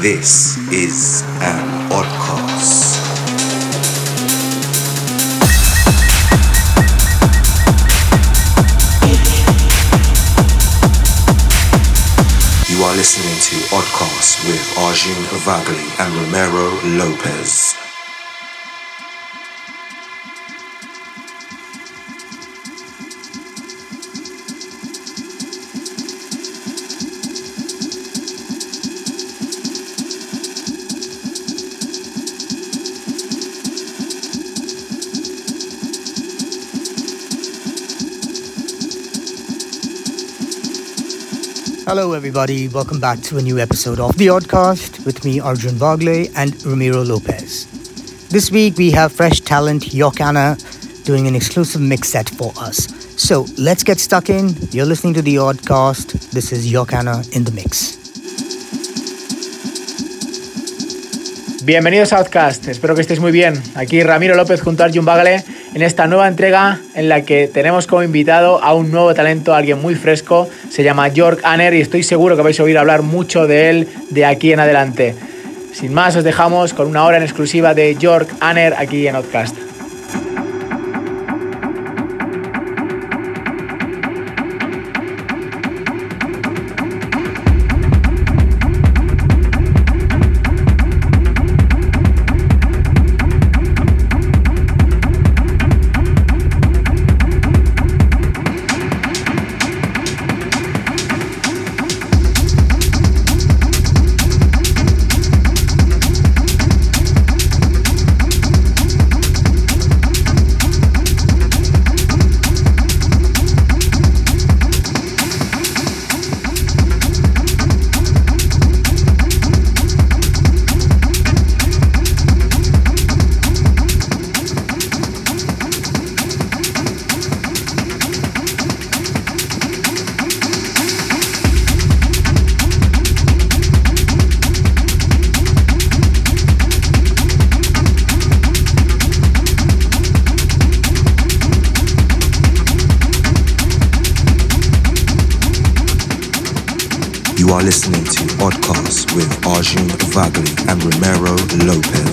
This is an oddcast. You are listening to Oddcast with Arjun Vagale and Ramiro Lopez. Hello, everybody. Welcome back to a new episode of The Oddcast with me, Arjun Vagale, and Ramiro Lopez. This week, we have fresh talent Yokana doing an exclusive mix set for us. So let's get stuck in. You're listening to The Oddcast. This is Yokana in the mix. Bienvenidos a Oddcast, espero que estéis muy bien. Aquí Ramiro López junto a Arjun Vagale en esta nueva entrega en la que tenemos como invitado a un nuevo talento, alguien muy fresco, se llama York Anner y estoy seguro que vais a oír hablar mucho de él de aquí en adelante. Sin más, os dejamos con una hora en exclusiva de York Anner aquí en Outcast. Vagale and Ramiro Lopez.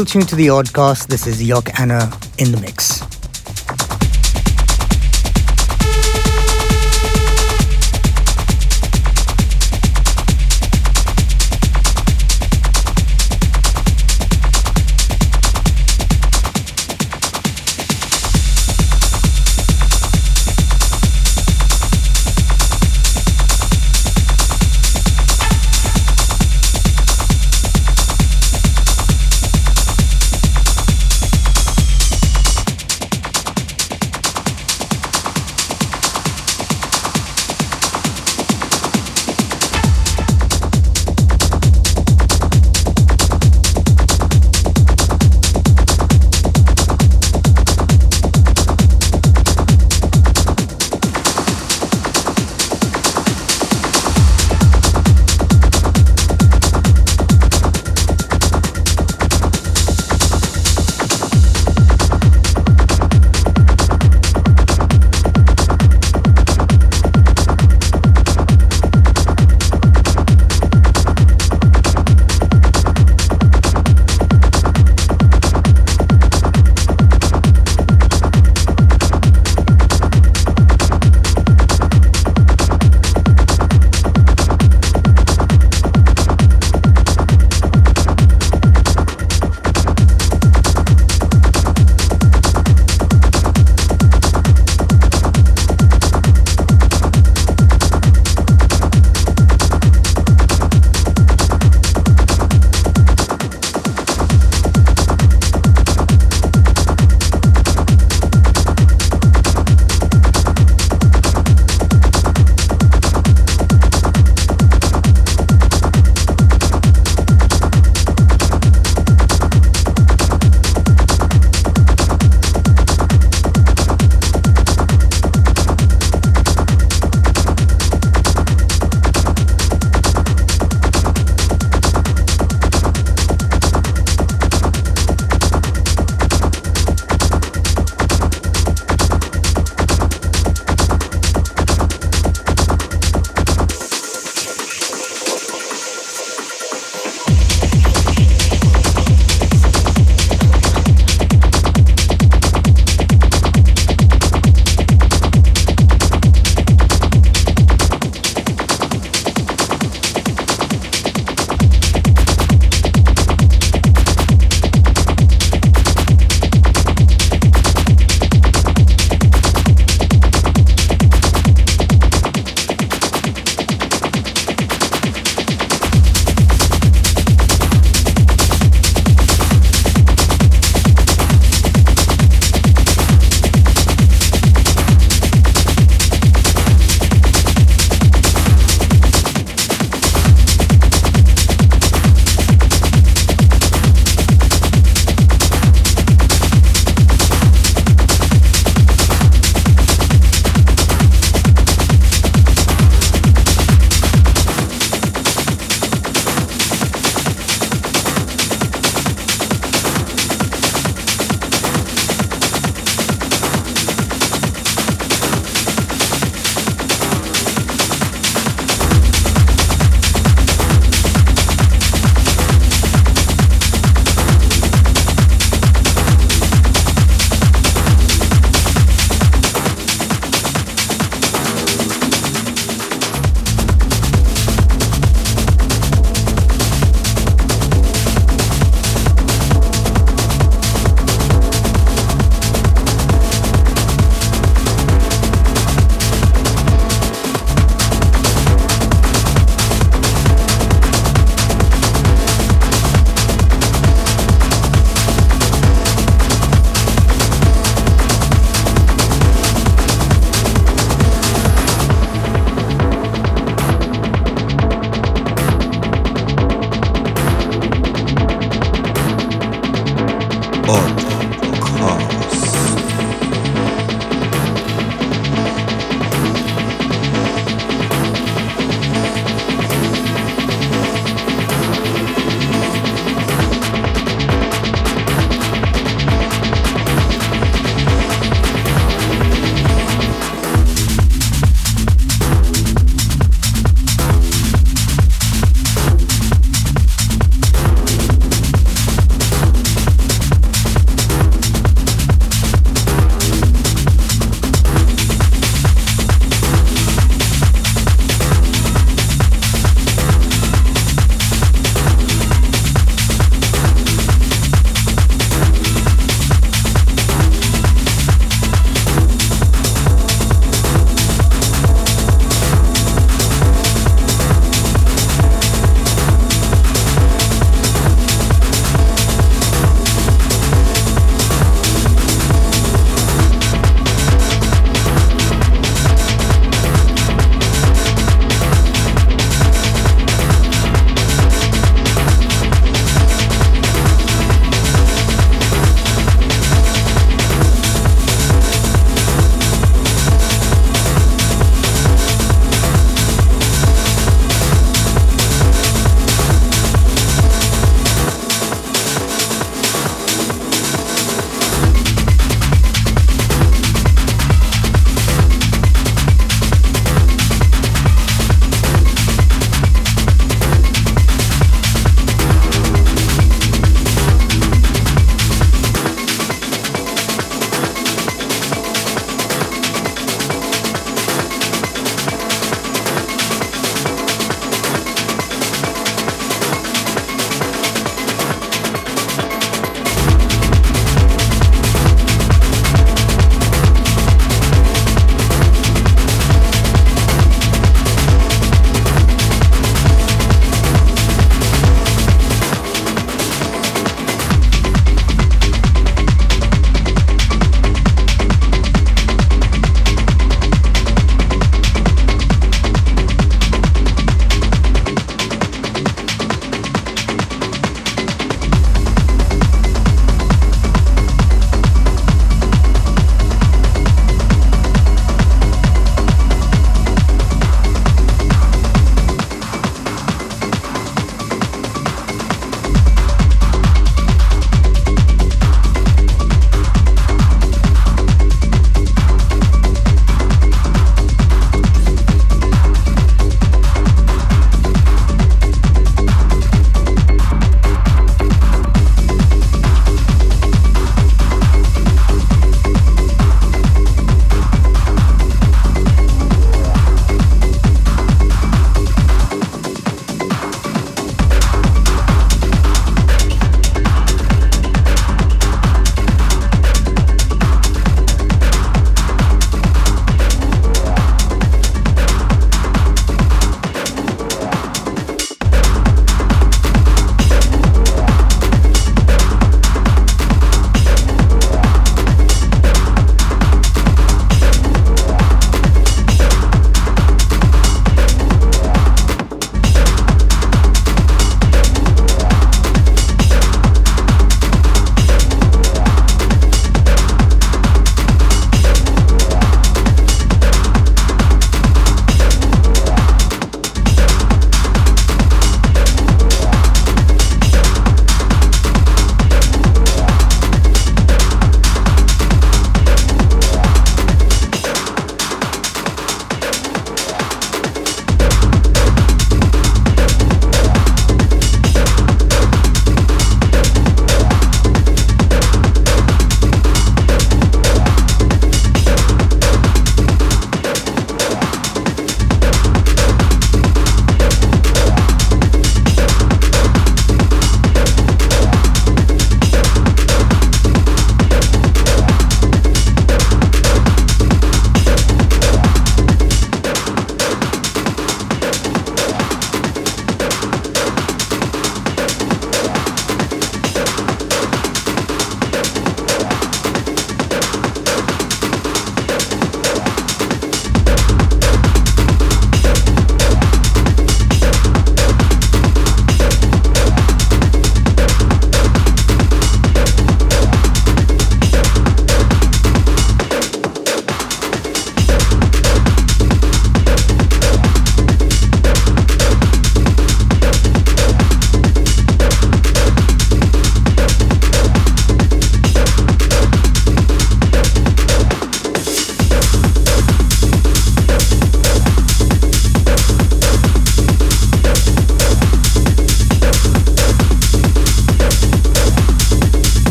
Still tuned to the Oddcast. This is Yok Anna in the mix.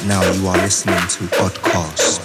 right now you are listening to Oddcast.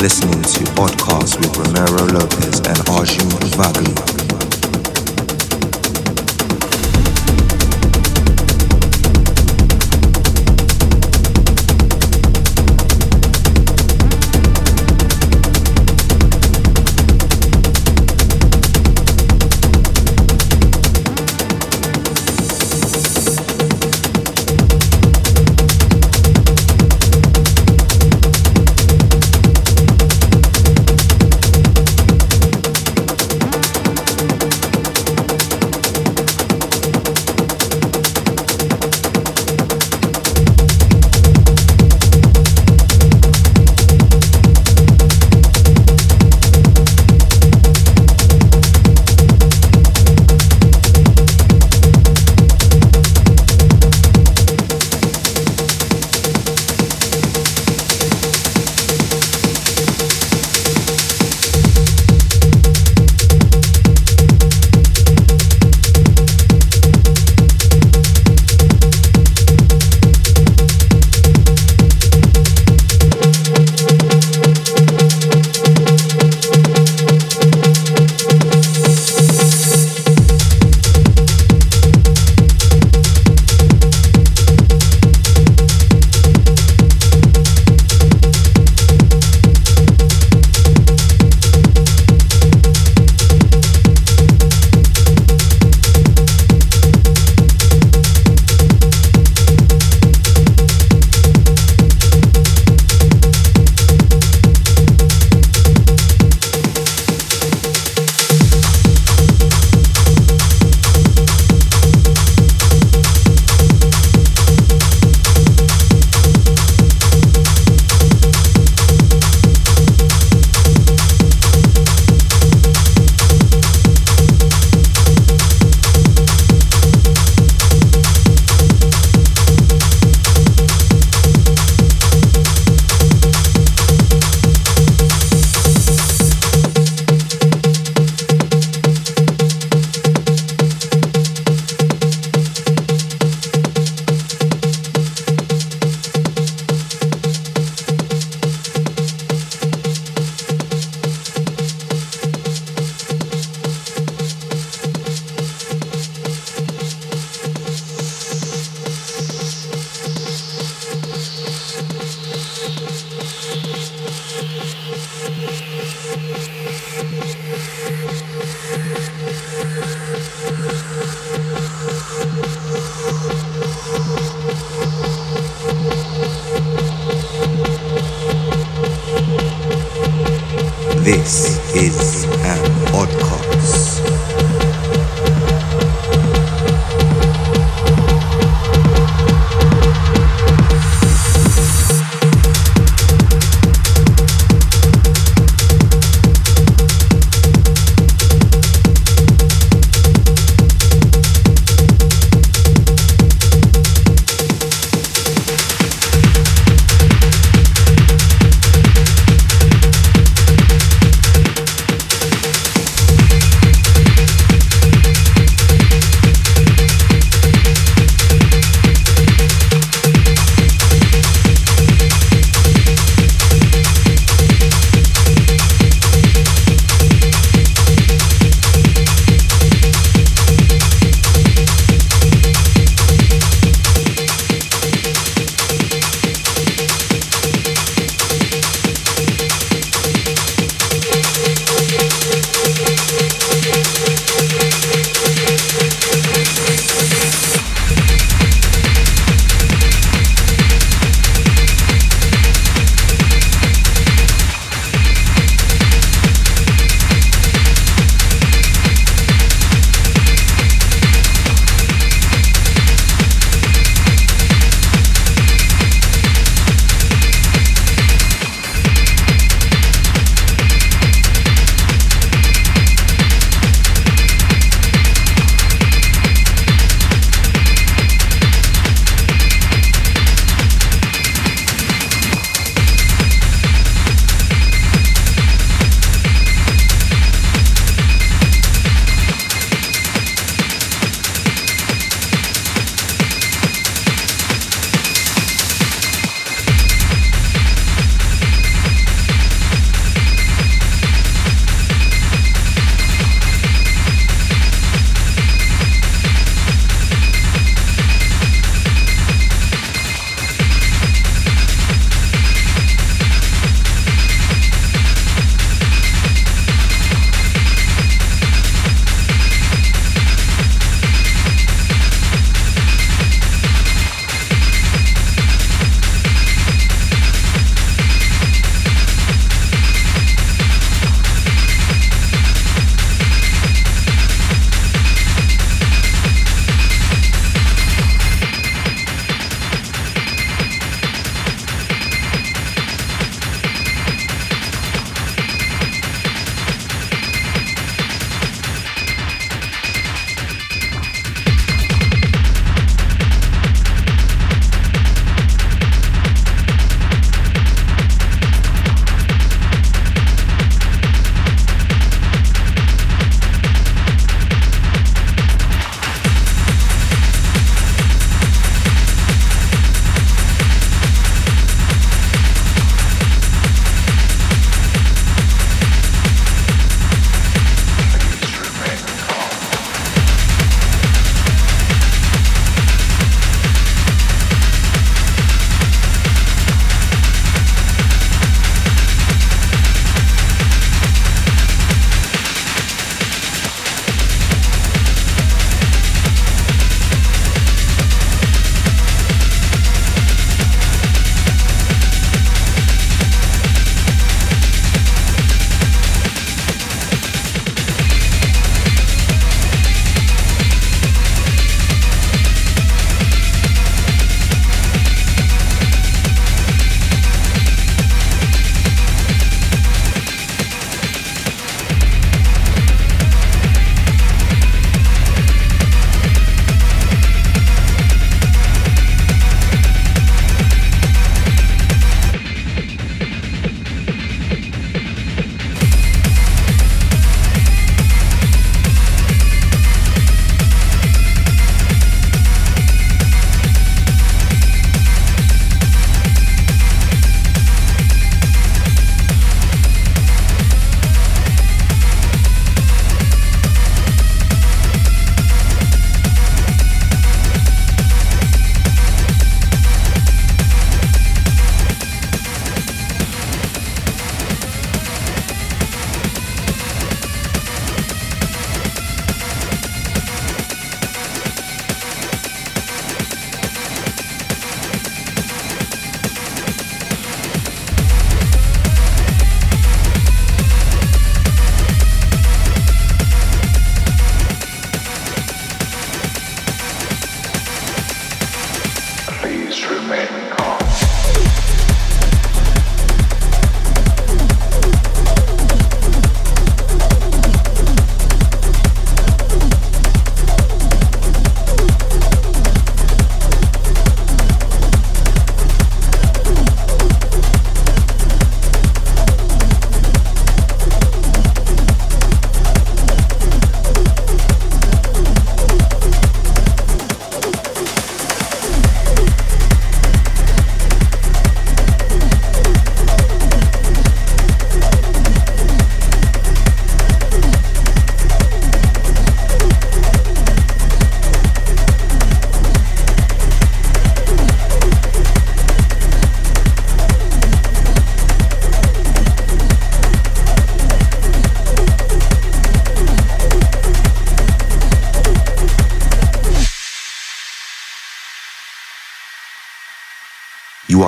Listening to Oddcast with Ramiro Lopez and Arjun Vagale.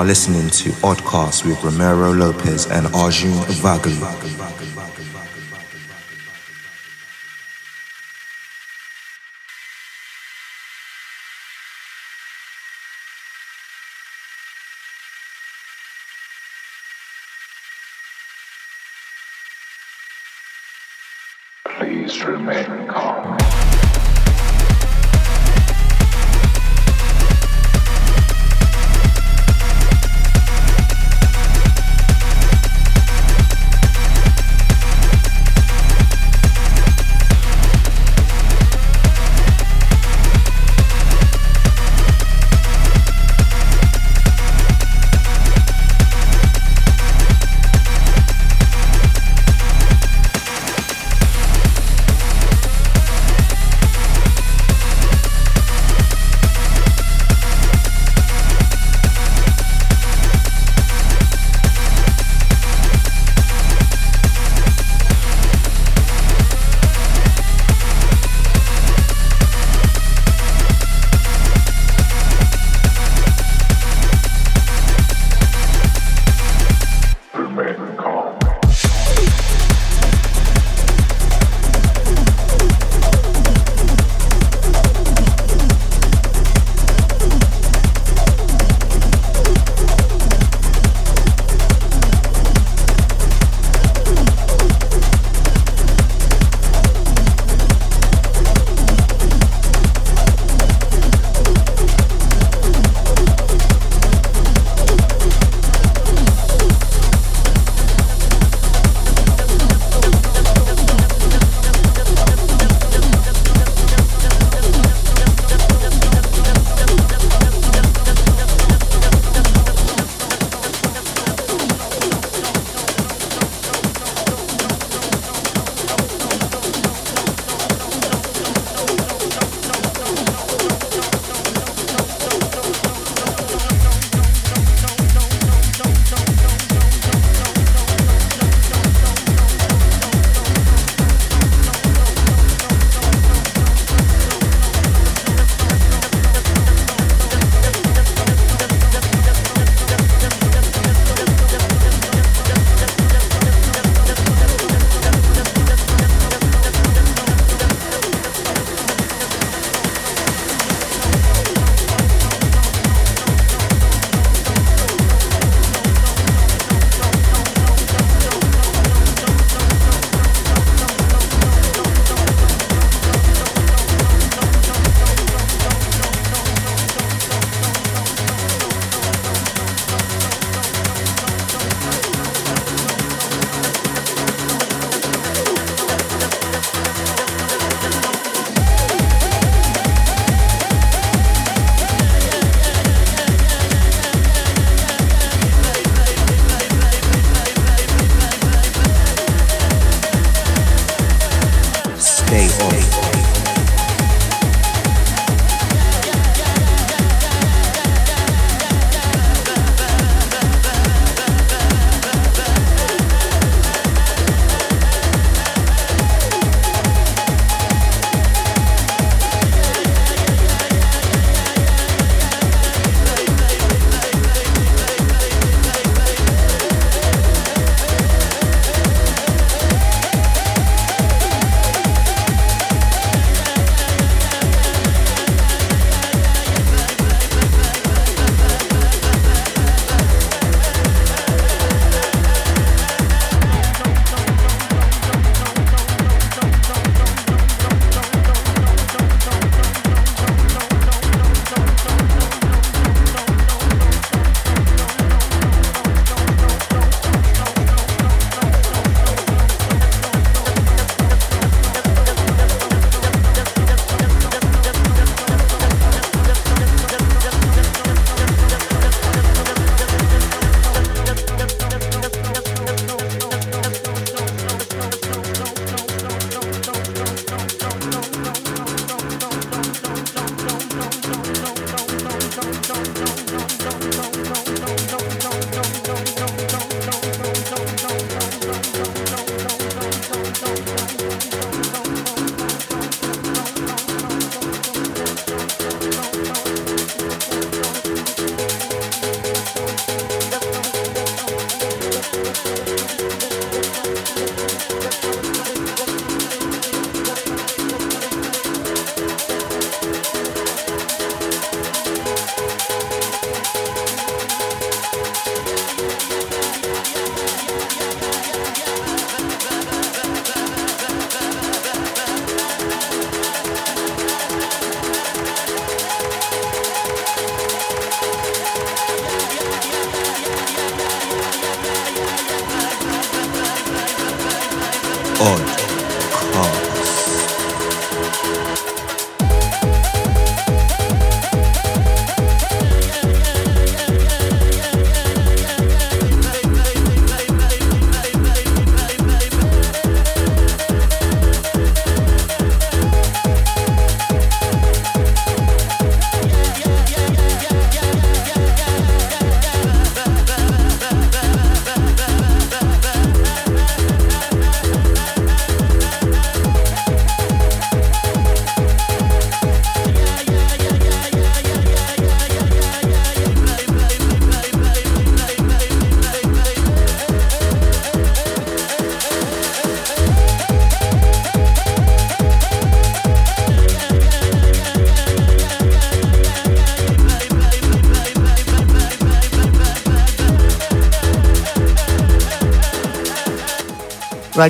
Are listening to Oddcast with Ramiro Lopez and Arjun Vagale. Please remain calm.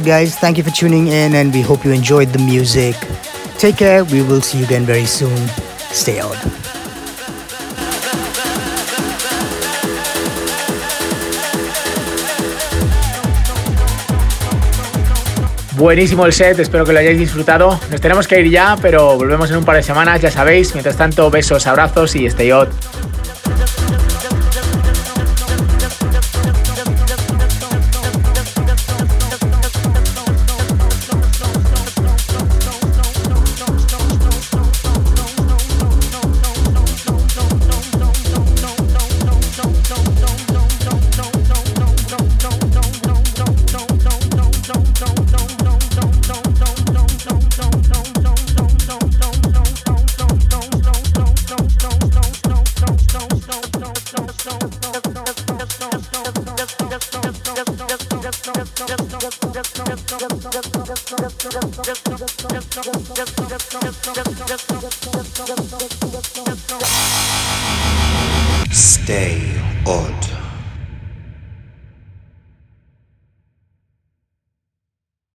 Guys, thank you for tuning in and we hope you enjoyed the music. Take care. We will see you again very soon. Stay out. Buenísimo el set, espero que lo hayáis disfrutado. Nos tenemos que ir ya, pero volvemos en un par de semanas, ya sabéis. Mientras tanto, besos, abrazos y stay hot.